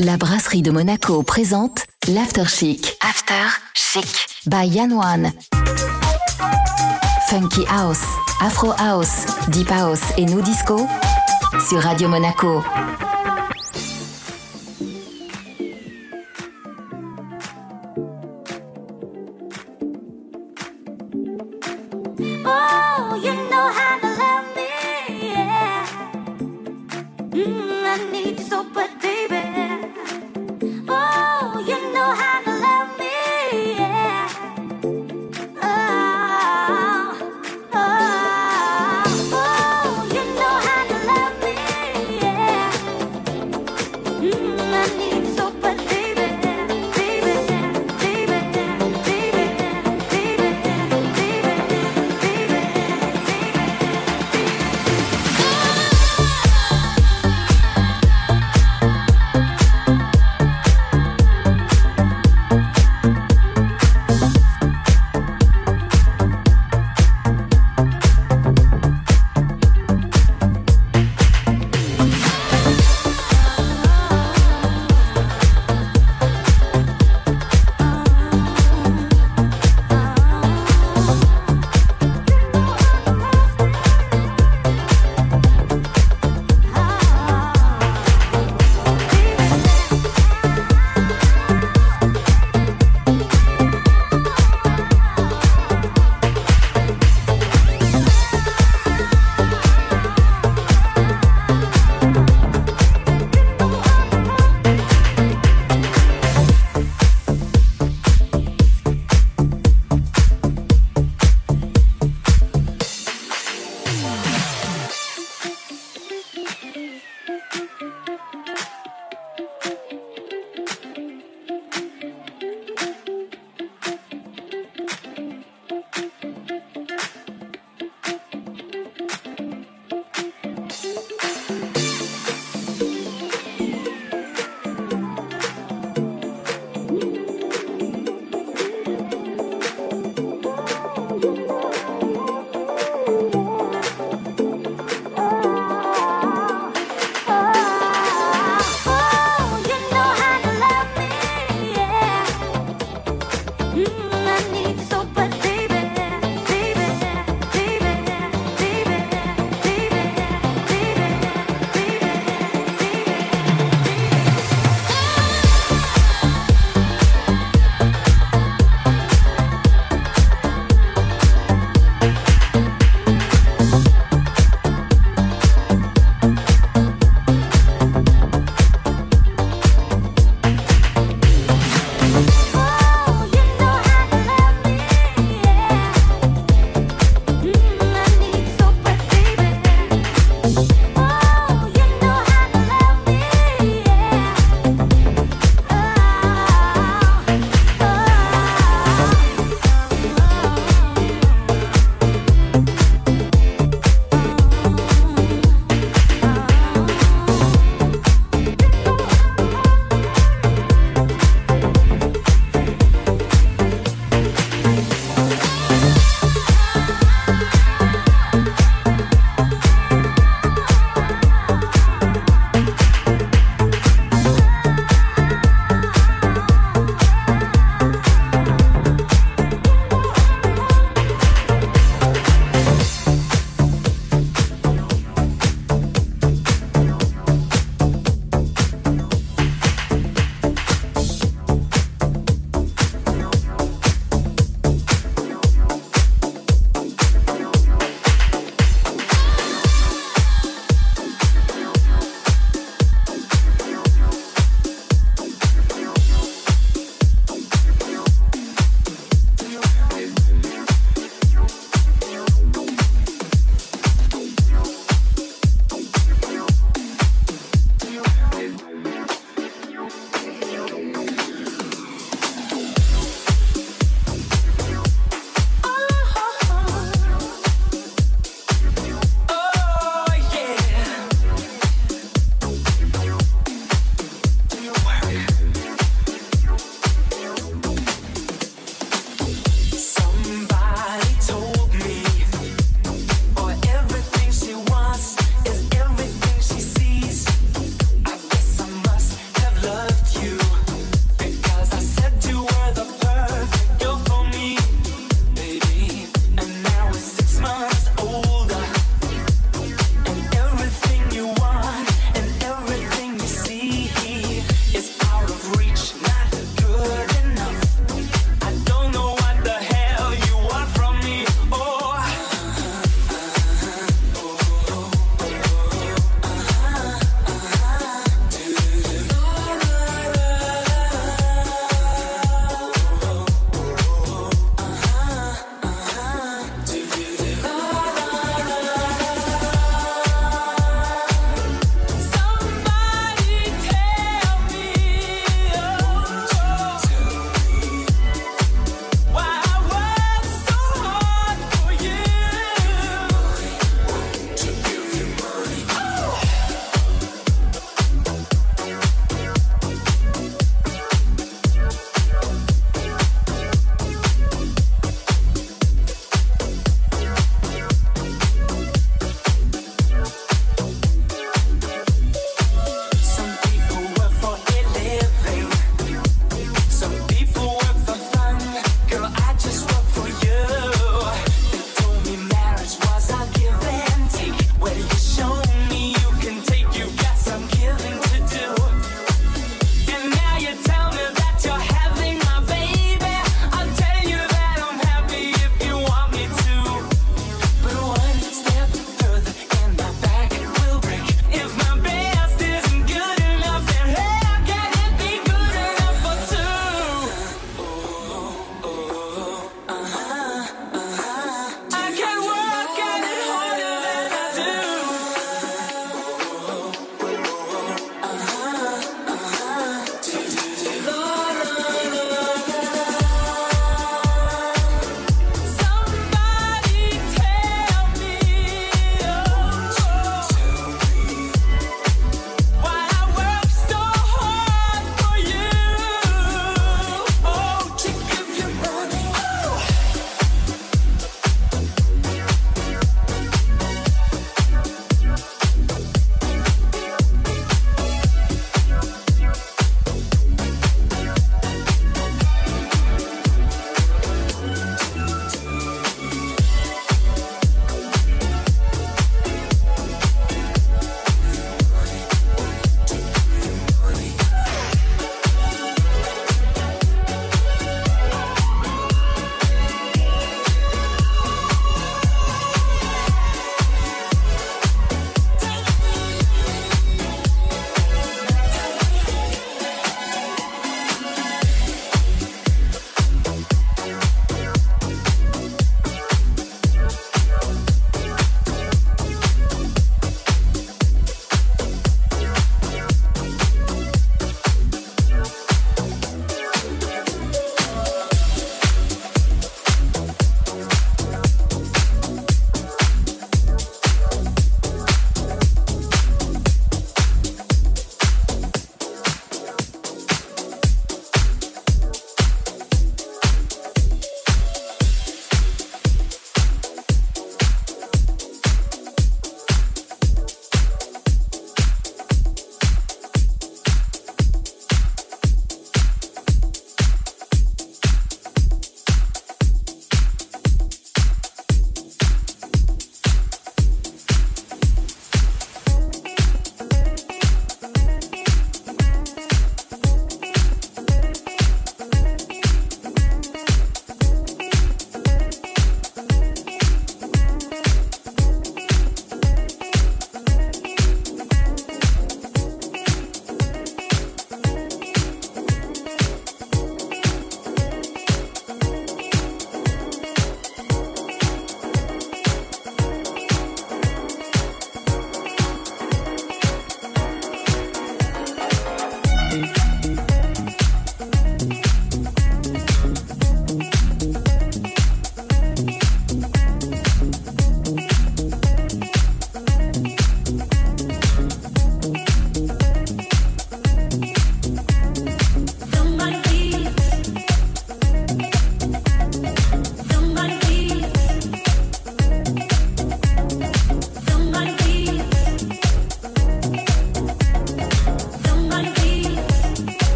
La brasserie de Monaco présente l'After Chic. After Chic. By Yan Wan. Funky House, Afro House, Deep House et New Disco sur Radio Monaco.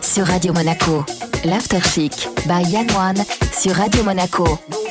Sur Radio Monaco. L'After Chic by Yann One sur Radio Monaco.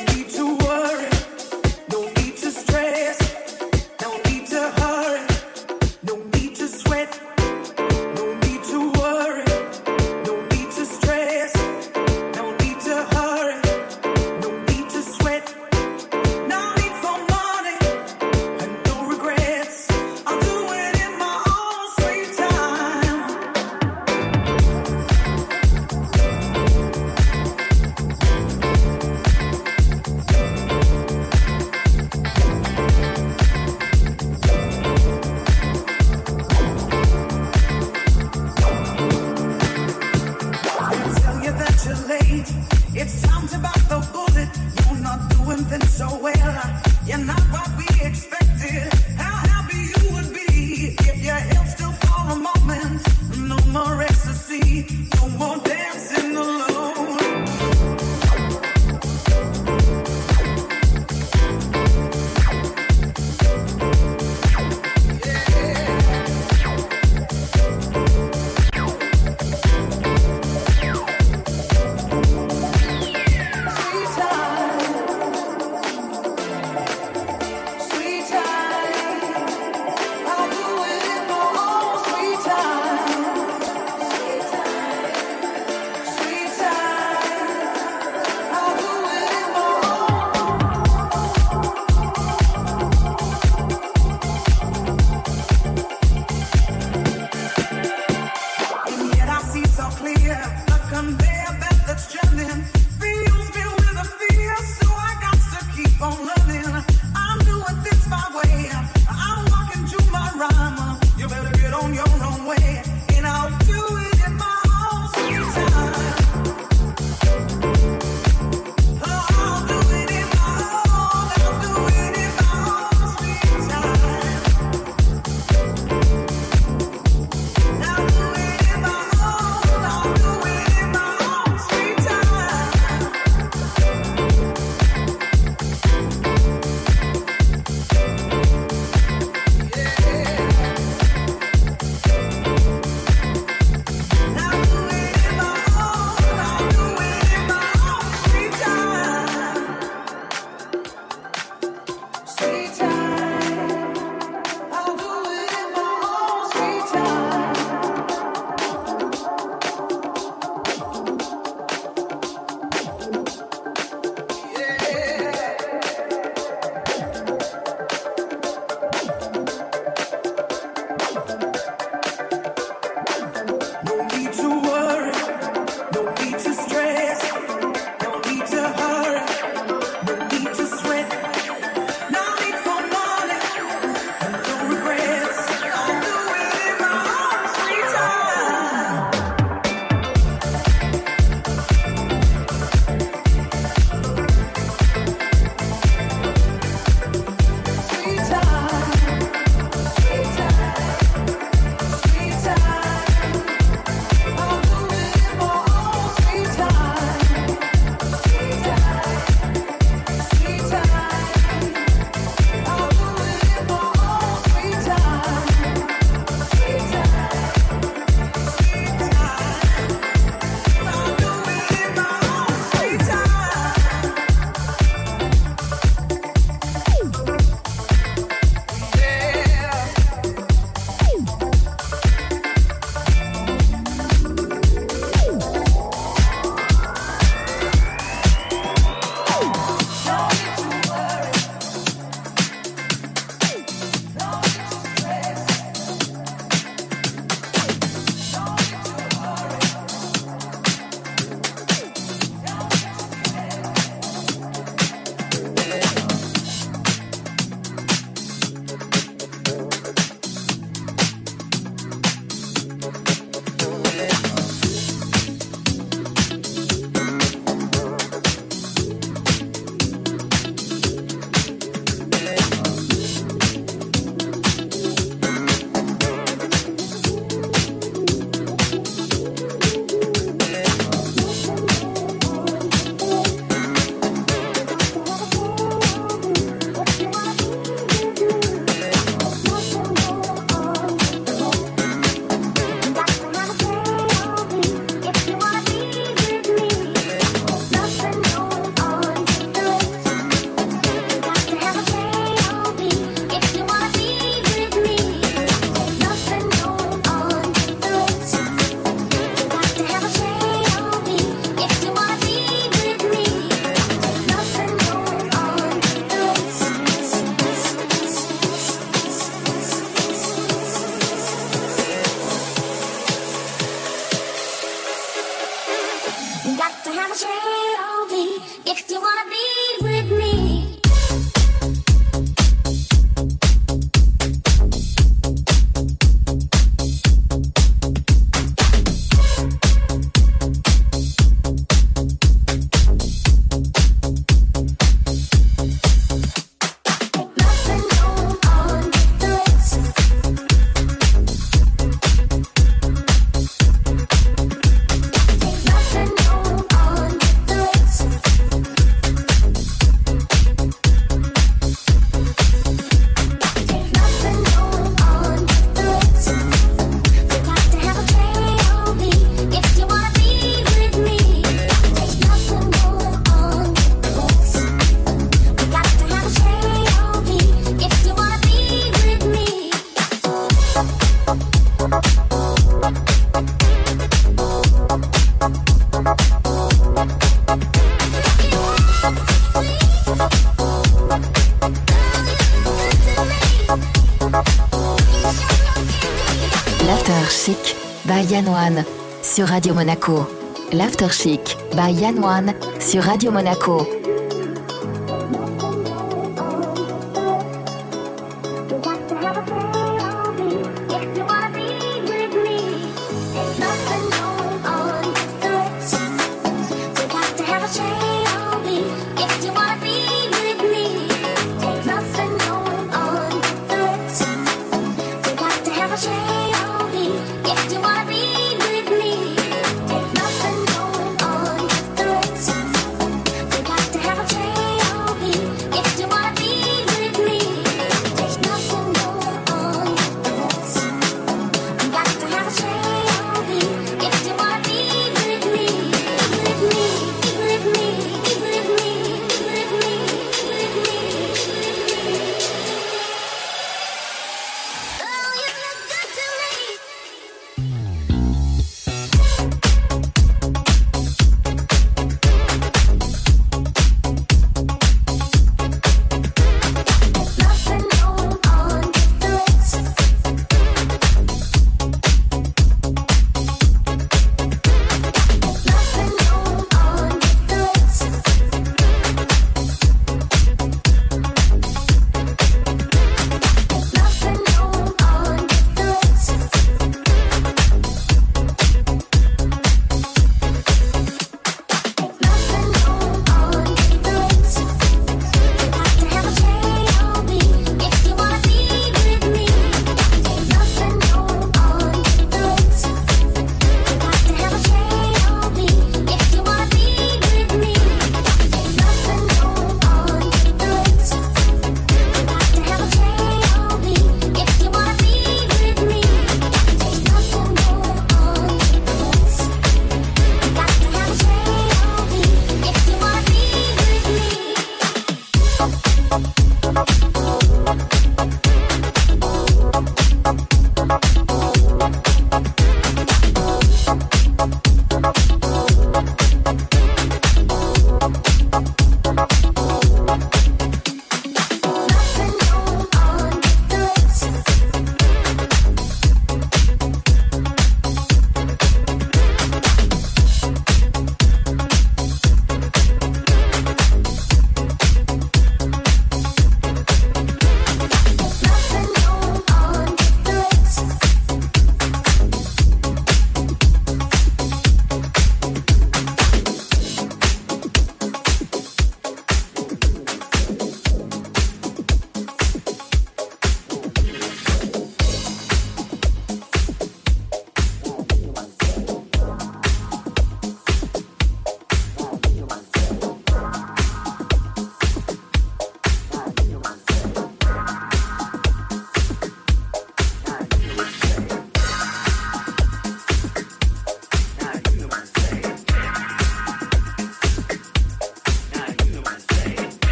Sur Radio Monaco. L'After Chic by Yann sur Radio Monaco.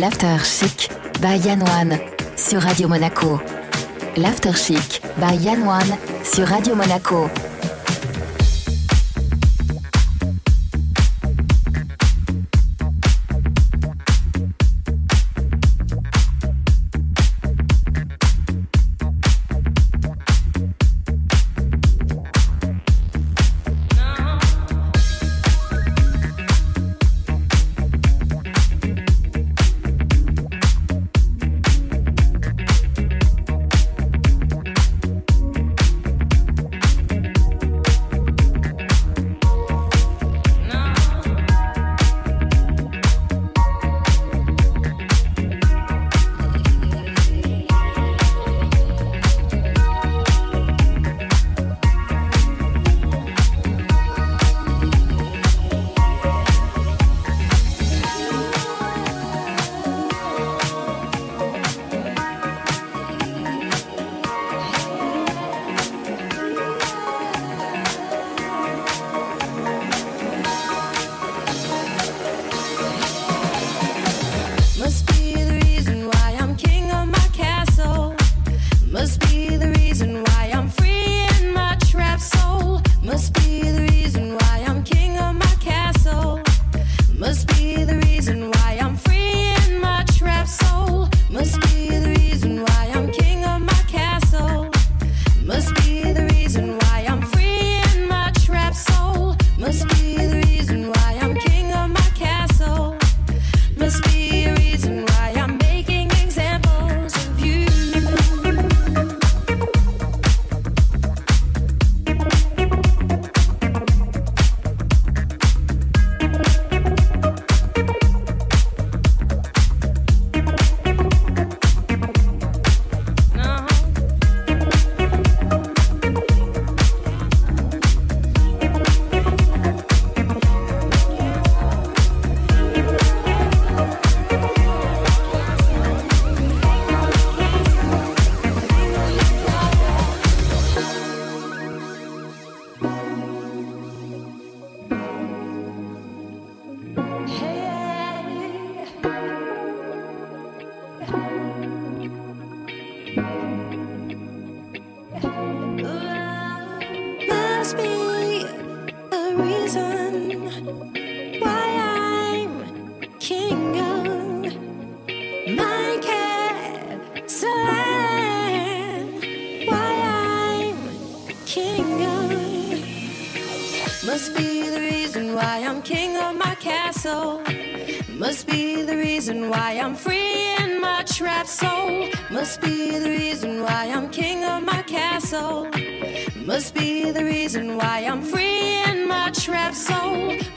l'After Chic by Yann One sur Radio Monaco. L'After Chic by Yann One sur Radio Monaco.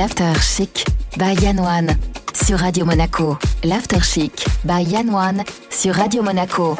l'After Chic by Yann One sur Radio Monaco. L'After Chic by Yann One sur Radio Monaco.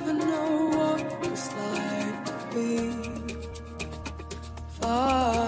never know what it's like to be far.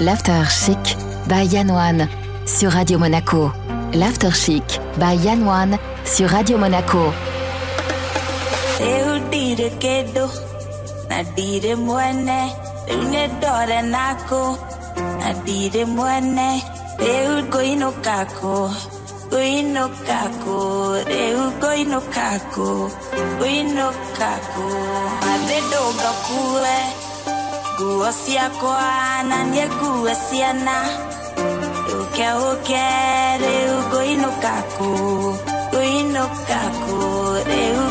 L'After Chic by Yann One sur Radio Monaco. L'After Chic by Yann One sur Radio Monaco. guo ciakwa na niĩ nguo ciana ũke ũke rĩu ngũinũka kũ ngũinũka kũ rĩu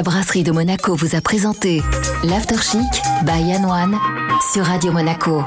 La brasserie de Monaco vous a présenté l'After Chic by Yann One sur Radio Monaco.